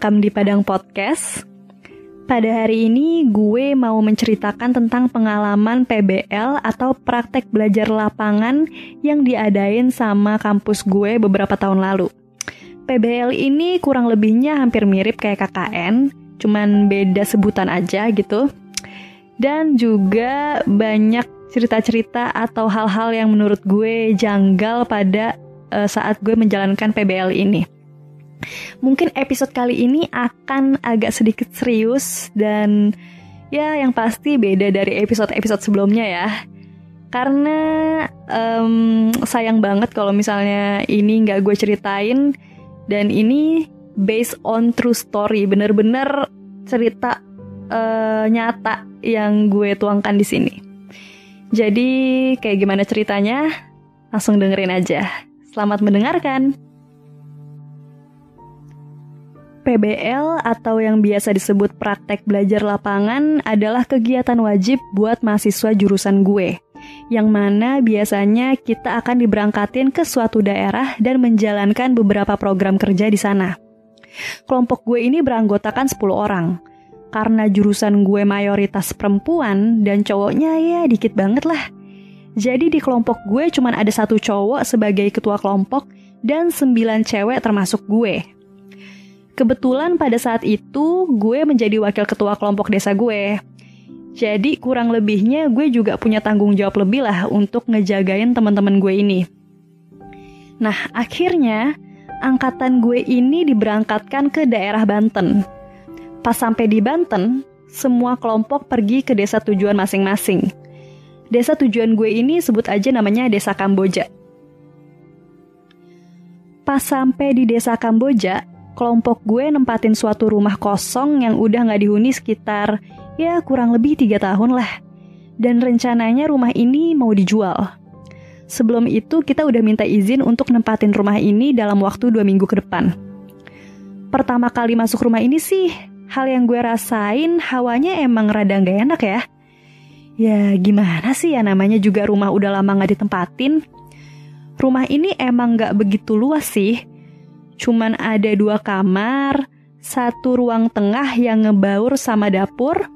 welcome di Padang Podcast. Pada hari ini gue mau menceritakan tentang pengalaman PBL atau praktek belajar lapangan yang diadain sama kampus gue beberapa tahun lalu. PBL ini kurang lebihnya hampir mirip kayak KKN, cuman beda sebutan aja gitu. Dan juga banyak cerita-cerita atau hal-hal yang menurut gue janggal pada uh, saat gue menjalankan PBL ini. Mungkin episode kali ini akan agak sedikit serius dan ya yang pasti beda dari episode-episode sebelumnya ya. Karena um, sayang banget kalau misalnya ini nggak gue ceritain dan ini based on true story, bener-bener cerita uh, nyata yang gue tuangkan di sini. Jadi kayak gimana ceritanya? Langsung dengerin aja. Selamat mendengarkan. PBL atau yang biasa disebut praktek belajar lapangan adalah kegiatan wajib buat mahasiswa jurusan gue. Yang mana biasanya kita akan diberangkatin ke suatu daerah dan menjalankan beberapa program kerja di sana. Kelompok gue ini beranggotakan 10 orang. Karena jurusan gue mayoritas perempuan dan cowoknya ya dikit banget lah. Jadi di kelompok gue cuma ada satu cowok sebagai ketua kelompok dan sembilan cewek termasuk gue. Kebetulan pada saat itu gue menjadi wakil ketua kelompok desa gue. Jadi kurang lebihnya gue juga punya tanggung jawab lebih lah untuk ngejagain teman-teman gue ini. Nah akhirnya angkatan gue ini diberangkatkan ke daerah Banten. Pas sampai di Banten, semua kelompok pergi ke desa tujuan masing-masing. Desa tujuan gue ini sebut aja namanya Desa Kamboja. Pas sampai di Desa Kamboja, kelompok gue nempatin suatu rumah kosong yang udah gak dihuni sekitar ya kurang lebih tiga tahun lah. Dan rencananya rumah ini mau dijual. Sebelum itu kita udah minta izin untuk nempatin rumah ini dalam waktu dua minggu ke depan. Pertama kali masuk rumah ini sih, hal yang gue rasain hawanya emang rada gak enak ya. Ya gimana sih ya namanya juga rumah udah lama gak ditempatin. Rumah ini emang gak begitu luas sih, cuman ada dua kamar, satu ruang tengah yang ngebaur sama dapur,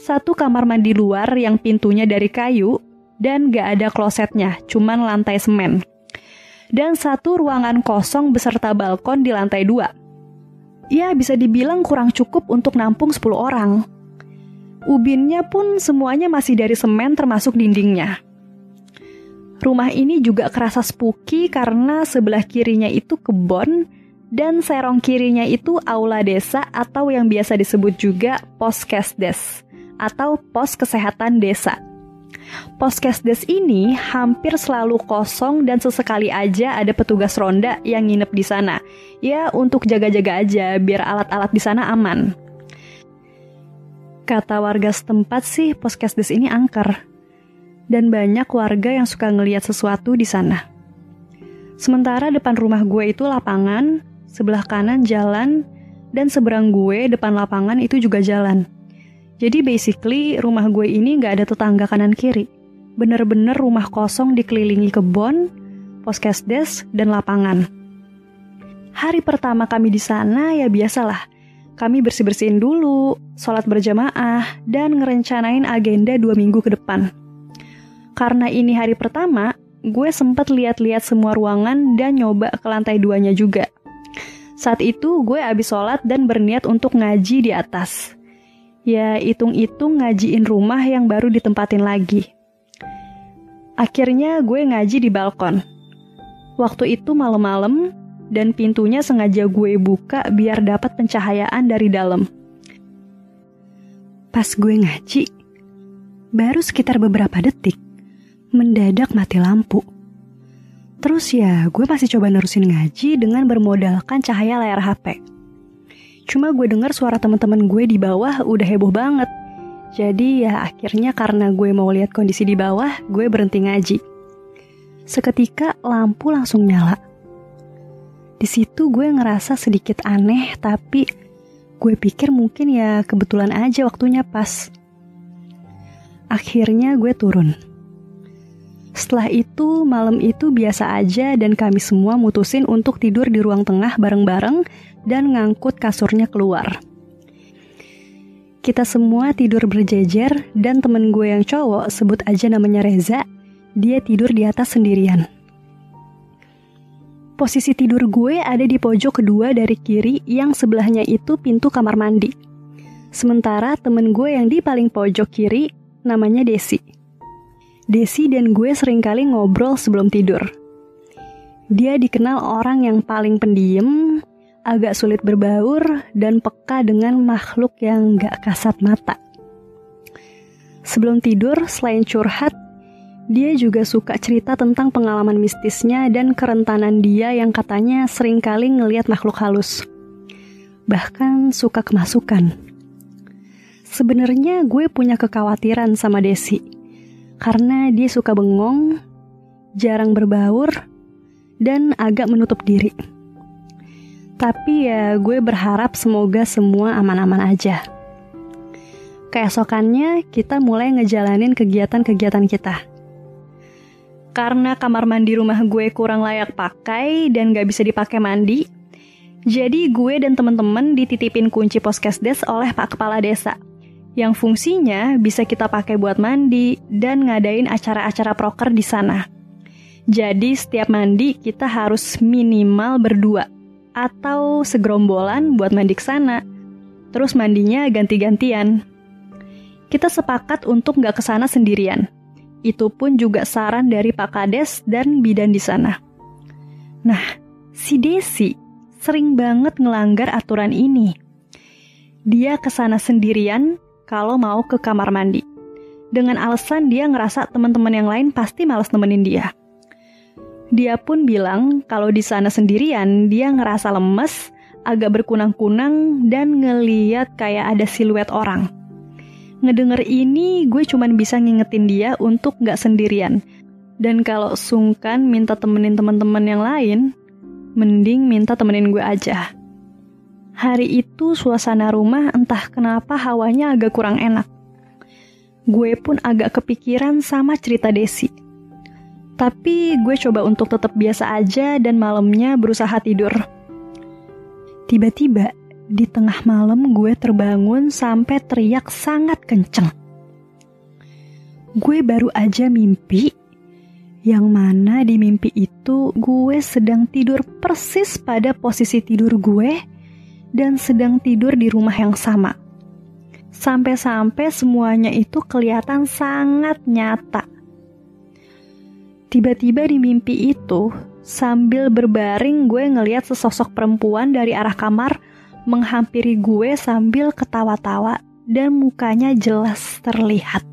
satu kamar mandi luar yang pintunya dari kayu, dan gak ada klosetnya, cuman lantai semen. Dan satu ruangan kosong beserta balkon di lantai dua. Ya bisa dibilang kurang cukup untuk nampung 10 orang. Ubinnya pun semuanya masih dari semen termasuk dindingnya. Rumah ini juga kerasa spooky karena sebelah kirinya itu kebon dan serong kirinya itu aula desa atau yang biasa disebut juga poskesdes atau pos kesehatan desa. Poskesdes ini hampir selalu kosong dan sesekali aja ada petugas ronda yang nginep di sana. Ya untuk jaga-jaga aja biar alat-alat di sana aman. Kata warga setempat sih poskesdes ini angker dan banyak warga yang suka ngeliat sesuatu di sana. Sementara depan rumah gue itu lapangan, sebelah kanan jalan, dan seberang gue depan lapangan itu juga jalan. Jadi basically rumah gue ini gak ada tetangga kanan kiri. Bener-bener rumah kosong dikelilingi kebun, poskesdes, dan lapangan. Hari pertama kami di sana ya biasalah. Kami bersih-bersihin dulu, sholat berjamaah, dan ngerencanain agenda dua minggu ke depan karena ini hari pertama, gue sempat lihat-lihat semua ruangan dan nyoba ke lantai duanya juga. Saat itu gue abis sholat dan berniat untuk ngaji di atas. Ya, hitung-hitung ngajiin rumah yang baru ditempatin lagi. Akhirnya gue ngaji di balkon. Waktu itu malam-malam dan pintunya sengaja gue buka biar dapat pencahayaan dari dalam. Pas gue ngaji, baru sekitar beberapa detik, mendadak mati lampu. Terus ya, gue masih coba nerusin ngaji dengan bermodalkan cahaya layar HP. Cuma gue dengar suara teman-teman gue di bawah udah heboh banget. Jadi ya akhirnya karena gue mau lihat kondisi di bawah, gue berhenti ngaji. Seketika lampu langsung nyala. Di situ gue ngerasa sedikit aneh, tapi gue pikir mungkin ya kebetulan aja waktunya pas. Akhirnya gue turun. Setelah itu, malam itu biasa aja dan kami semua mutusin untuk tidur di ruang tengah bareng-bareng dan ngangkut kasurnya keluar. Kita semua tidur berjejer dan temen gue yang cowok, sebut aja namanya Reza, dia tidur di atas sendirian. Posisi tidur gue ada di pojok kedua dari kiri yang sebelahnya itu pintu kamar mandi. Sementara temen gue yang di paling pojok kiri namanya Desi. Desi dan gue sering kali ngobrol sebelum tidur. Dia dikenal orang yang paling pendiam, agak sulit berbaur, dan peka dengan makhluk yang gak kasat mata. Sebelum tidur, selain curhat, dia juga suka cerita tentang pengalaman mistisnya dan kerentanan dia yang katanya sering kali ngeliat makhluk halus. Bahkan suka kemasukan. Sebenarnya gue punya kekhawatiran sama Desi. Karena dia suka bengong, jarang berbaur, dan agak menutup diri. Tapi ya gue berharap semoga semua aman-aman aja. Keesokannya kita mulai ngejalanin kegiatan-kegiatan kita. Karena kamar mandi rumah gue kurang layak pakai dan gak bisa dipakai mandi, jadi gue dan temen-temen dititipin kunci poskesdes oleh Pak Kepala Desa, yang fungsinya bisa kita pakai buat mandi dan ngadain acara-acara proker di sana. Jadi setiap mandi kita harus minimal berdua atau segerombolan buat mandi ke sana. Terus mandinya ganti-gantian. Kita sepakat untuk nggak ke sana sendirian. Itu pun juga saran dari Pak Kades dan bidan di sana. Nah, si Desi sering banget ngelanggar aturan ini. Dia ke sana sendirian kalau mau ke kamar mandi. Dengan alasan dia ngerasa teman-teman yang lain pasti males nemenin dia. Dia pun bilang kalau di sana sendirian dia ngerasa lemes, agak berkunang-kunang, dan ngeliat kayak ada siluet orang. Ngedenger ini, gue cuman bisa ngingetin dia untuk gak sendirian. Dan kalau sungkan minta temenin teman-teman yang lain, mending minta temenin gue aja. Hari itu suasana rumah entah kenapa hawanya agak kurang enak. Gue pun agak kepikiran sama cerita Desi tapi gue coba untuk tetap biasa aja dan malamnya berusaha tidur. Tiba-tiba di tengah malam gue terbangun sampai teriak sangat kenceng. Gue baru aja mimpi, yang mana di mimpi itu gue sedang tidur persis pada posisi tidur gue dan sedang tidur di rumah yang sama. Sampai-sampai semuanya itu kelihatan sangat nyata Tiba-tiba di mimpi itu, sambil berbaring gue ngeliat sesosok perempuan dari arah kamar menghampiri gue sambil ketawa-tawa dan mukanya jelas terlihat.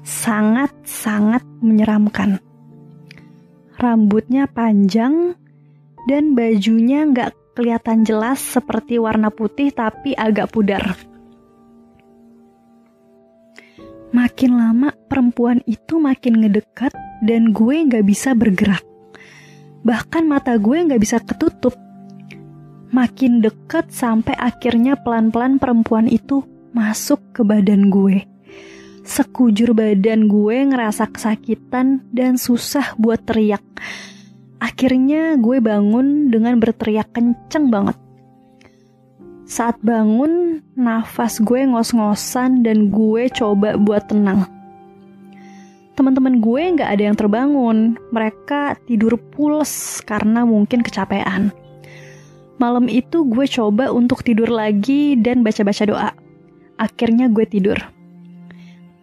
Sangat-sangat menyeramkan. Rambutnya panjang dan bajunya nggak kelihatan jelas seperti warna putih tapi agak pudar. Makin lama perempuan itu makin ngedekat dan gue gak bisa bergerak. Bahkan mata gue gak bisa ketutup. Makin dekat sampai akhirnya pelan-pelan perempuan itu masuk ke badan gue. Sekujur badan gue ngerasa kesakitan dan susah buat teriak. Akhirnya gue bangun dengan berteriak kenceng banget. Saat bangun, nafas gue ngos-ngosan dan gue coba buat tenang. Teman-teman gue nggak ada yang terbangun, mereka tidur pules karena mungkin kecapean. Malam itu gue coba untuk tidur lagi dan baca-baca doa. Akhirnya gue tidur.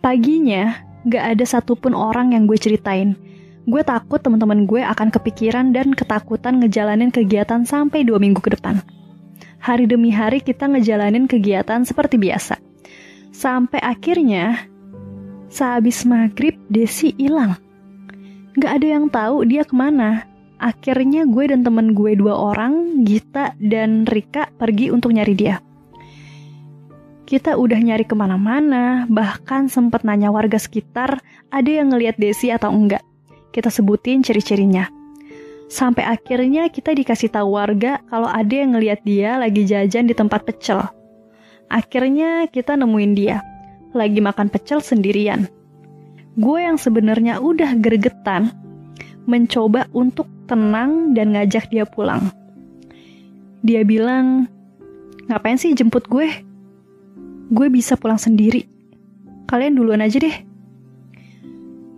Paginya, gak ada satupun orang yang gue ceritain. Gue takut teman-teman gue akan kepikiran dan ketakutan ngejalanin kegiatan sampai dua minggu ke depan hari demi hari kita ngejalanin kegiatan seperti biasa. Sampai akhirnya, sehabis maghrib, Desi hilang. Gak ada yang tahu dia ke mana. Akhirnya gue dan temen gue dua orang, Gita dan Rika, pergi untuk nyari dia. Kita udah nyari ke mana-mana, bahkan sempat nanya warga sekitar ada yang ngeliat Desi atau enggak. Kita sebutin ciri-cirinya. Sampai akhirnya kita dikasih tahu warga kalau ada yang ngeliat dia lagi jajan di tempat pecel. Akhirnya kita nemuin dia, lagi makan pecel sendirian. Gue yang sebenarnya udah gregetan, mencoba untuk tenang dan ngajak dia pulang. Dia bilang, ngapain sih jemput gue? Gue bisa pulang sendiri. Kalian duluan aja deh.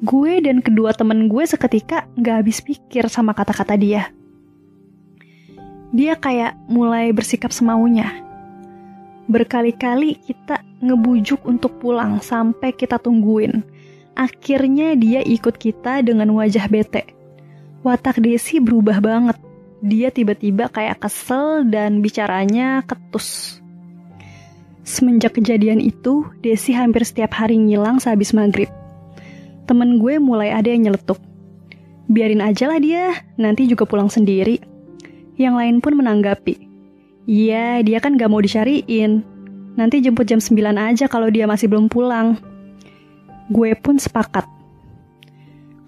Gue dan kedua temen gue seketika gak habis pikir sama kata-kata dia. Dia kayak mulai bersikap semaunya. Berkali-kali kita ngebujuk untuk pulang sampai kita tungguin. Akhirnya dia ikut kita dengan wajah bete. Watak Desi berubah banget dia tiba-tiba kayak kesel dan bicaranya ketus. Semenjak kejadian itu, Desi hampir setiap hari ngilang sehabis maghrib. Temen gue mulai ada yang nyeletuk. Biarin aja lah dia, nanti juga pulang sendiri. Yang lain pun menanggapi. Iya, dia kan gak mau dicariin. Nanti jemput jam 9 aja kalau dia masih belum pulang. Gue pun sepakat.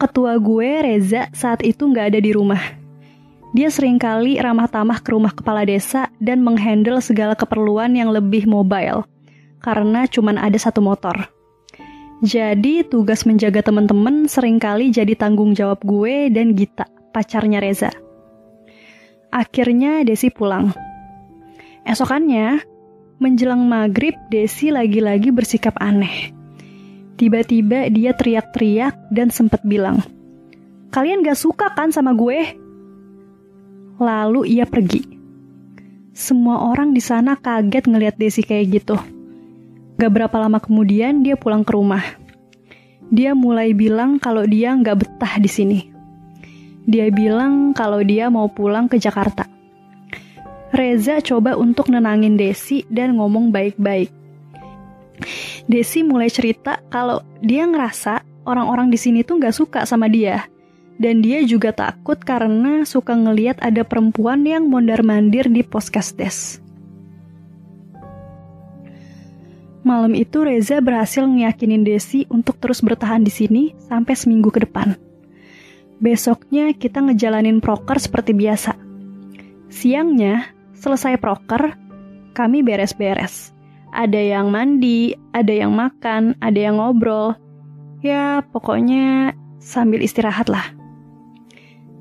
Ketua gue, Reza, saat itu gak ada di rumah dia sering kali ramah tamah ke rumah kepala desa dan menghandle segala keperluan yang lebih mobile, karena cuma ada satu motor. Jadi tugas menjaga teman-teman sering kali jadi tanggung jawab gue dan Gita, pacarnya Reza. Akhirnya Desi pulang. Esokannya, menjelang maghrib Desi lagi-lagi bersikap aneh. Tiba-tiba dia teriak-teriak dan sempat bilang, Kalian gak suka kan sama gue? Lalu ia pergi. Semua orang di sana kaget ngelihat Desi kayak gitu. Gak berapa lama kemudian dia pulang ke rumah. Dia mulai bilang kalau dia nggak betah di sini. Dia bilang kalau dia mau pulang ke Jakarta. Reza coba untuk nenangin Desi dan ngomong baik-baik. Desi mulai cerita kalau dia ngerasa orang-orang di sini tuh nggak suka sama dia dan dia juga takut karena suka ngeliat ada perempuan yang mondar-mandir di poskesdes. Malam itu Reza berhasil ngeyakinin Desi untuk terus bertahan di sini sampai seminggu ke depan. Besoknya kita ngejalanin proker seperti biasa. Siangnya, selesai proker, kami beres-beres. Ada yang mandi, ada yang makan, ada yang ngobrol. Ya, pokoknya sambil istirahat lah.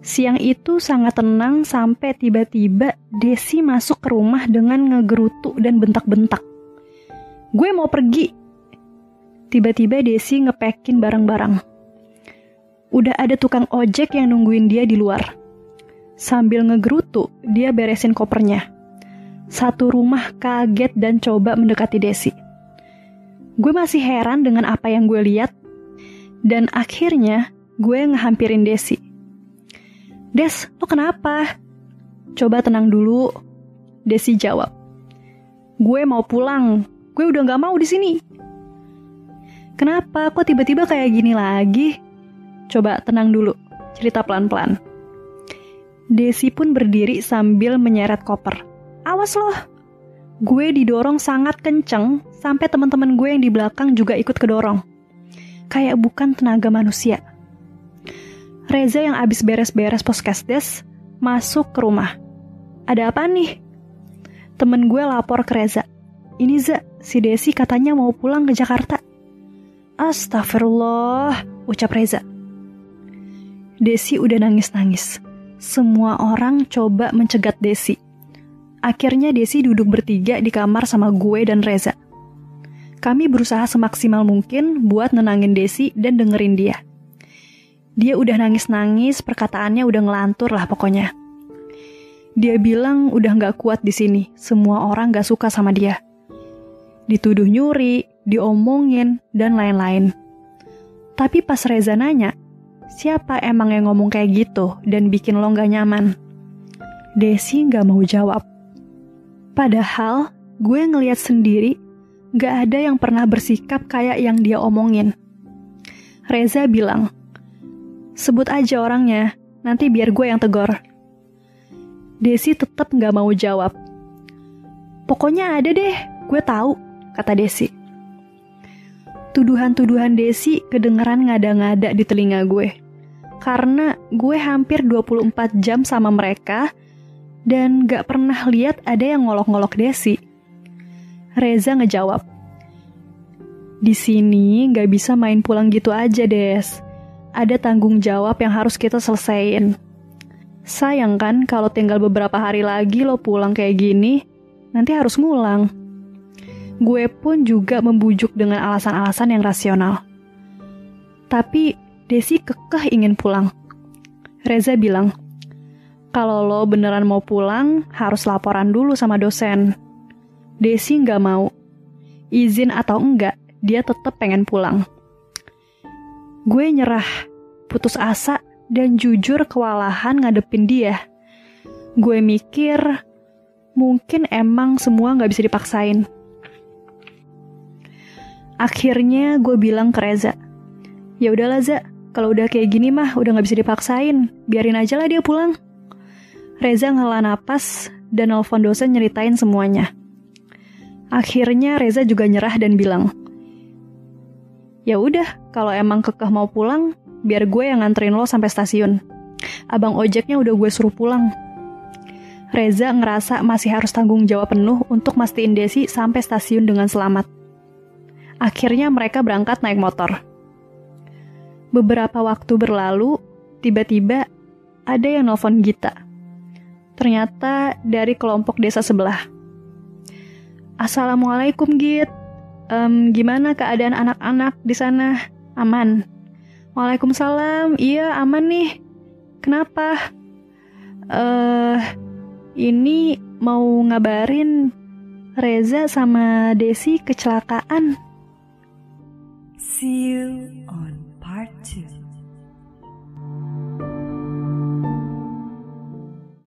Siang itu sangat tenang sampai tiba-tiba Desi masuk ke rumah dengan ngegerutu dan bentak-bentak. Gue mau pergi. Tiba-tiba Desi ngepekin barang-barang. Udah ada tukang ojek yang nungguin dia di luar. Sambil ngegerutu, dia beresin kopernya. Satu rumah kaget dan coba mendekati Desi. Gue masih heran dengan apa yang gue lihat. Dan akhirnya, gue ngehampirin Desi Des, lo kenapa? Coba tenang dulu. Desi jawab. Gue mau pulang. Gue udah gak mau di sini. Kenapa? Kok tiba-tiba kayak gini lagi? Coba tenang dulu. Cerita pelan-pelan. Desi pun berdiri sambil menyeret koper. Awas loh. Gue didorong sangat kenceng sampai teman-teman gue yang di belakang juga ikut kedorong. Kayak bukan tenaga manusia. Reza yang abis beres-beres poskesdes masuk ke rumah. Ada apa nih? Temen gue lapor ke Reza. Ini Za, si Desi katanya mau pulang ke Jakarta. Astagfirullah, ucap Reza. Desi udah nangis-nangis. Semua orang coba mencegat Desi. Akhirnya Desi duduk bertiga di kamar sama gue dan Reza. Kami berusaha semaksimal mungkin buat nenangin Desi dan dengerin dia. Dia udah nangis-nangis, perkataannya udah ngelantur lah pokoknya. Dia bilang udah gak kuat di sini, semua orang gak suka sama dia. Dituduh nyuri, diomongin, dan lain-lain. Tapi pas Reza nanya, siapa emang yang ngomong kayak gitu dan bikin lo gak nyaman? Desi gak mau jawab. Padahal gue ngeliat sendiri gak ada yang pernah bersikap kayak yang dia omongin. Reza bilang, Sebut aja orangnya, nanti biar gue yang tegor. Desi tetap gak mau jawab. Pokoknya ada deh, gue tahu, kata Desi. Tuduhan-tuduhan Desi kedengeran ngada-ngada di telinga gue. Karena gue hampir 24 jam sama mereka dan gak pernah lihat ada yang ngolok-ngolok Desi. Reza ngejawab, di sini gak bisa main pulang gitu aja, Des ada tanggung jawab yang harus kita selesaiin. Sayang kan kalau tinggal beberapa hari lagi lo pulang kayak gini, nanti harus ngulang. Gue pun juga membujuk dengan alasan-alasan yang rasional. Tapi Desi kekeh ingin pulang. Reza bilang, kalau lo beneran mau pulang, harus laporan dulu sama dosen. Desi nggak mau. Izin atau enggak, dia tetap pengen pulang. Gue nyerah, putus asa, dan jujur kewalahan ngadepin dia. Gue mikir, mungkin emang semua nggak bisa dipaksain. Akhirnya gue bilang ke Reza, ya udahlah Za, kalau udah kayak gini mah udah gak bisa dipaksain, biarin aja lah dia pulang. Reza ngela napas dan nelfon dosen nyeritain semuanya. Akhirnya Reza juga nyerah dan bilang, Ya udah, kalau emang kekeh mau pulang, biar gue yang nganterin lo sampai stasiun. Abang ojeknya udah gue suruh pulang. Reza ngerasa masih harus tanggung jawab penuh untuk mastiin Desi sampai stasiun dengan selamat. Akhirnya mereka berangkat naik motor. Beberapa waktu berlalu, tiba-tiba ada yang nelfon Gita. Ternyata dari kelompok desa sebelah. Assalamualaikum Git. Um, gimana keadaan anak-anak di sana? Aman. Waalaikumsalam. Iya, aman nih. Kenapa? Eh, uh, ini mau ngabarin Reza sama Desi kecelakaan. See you on part two.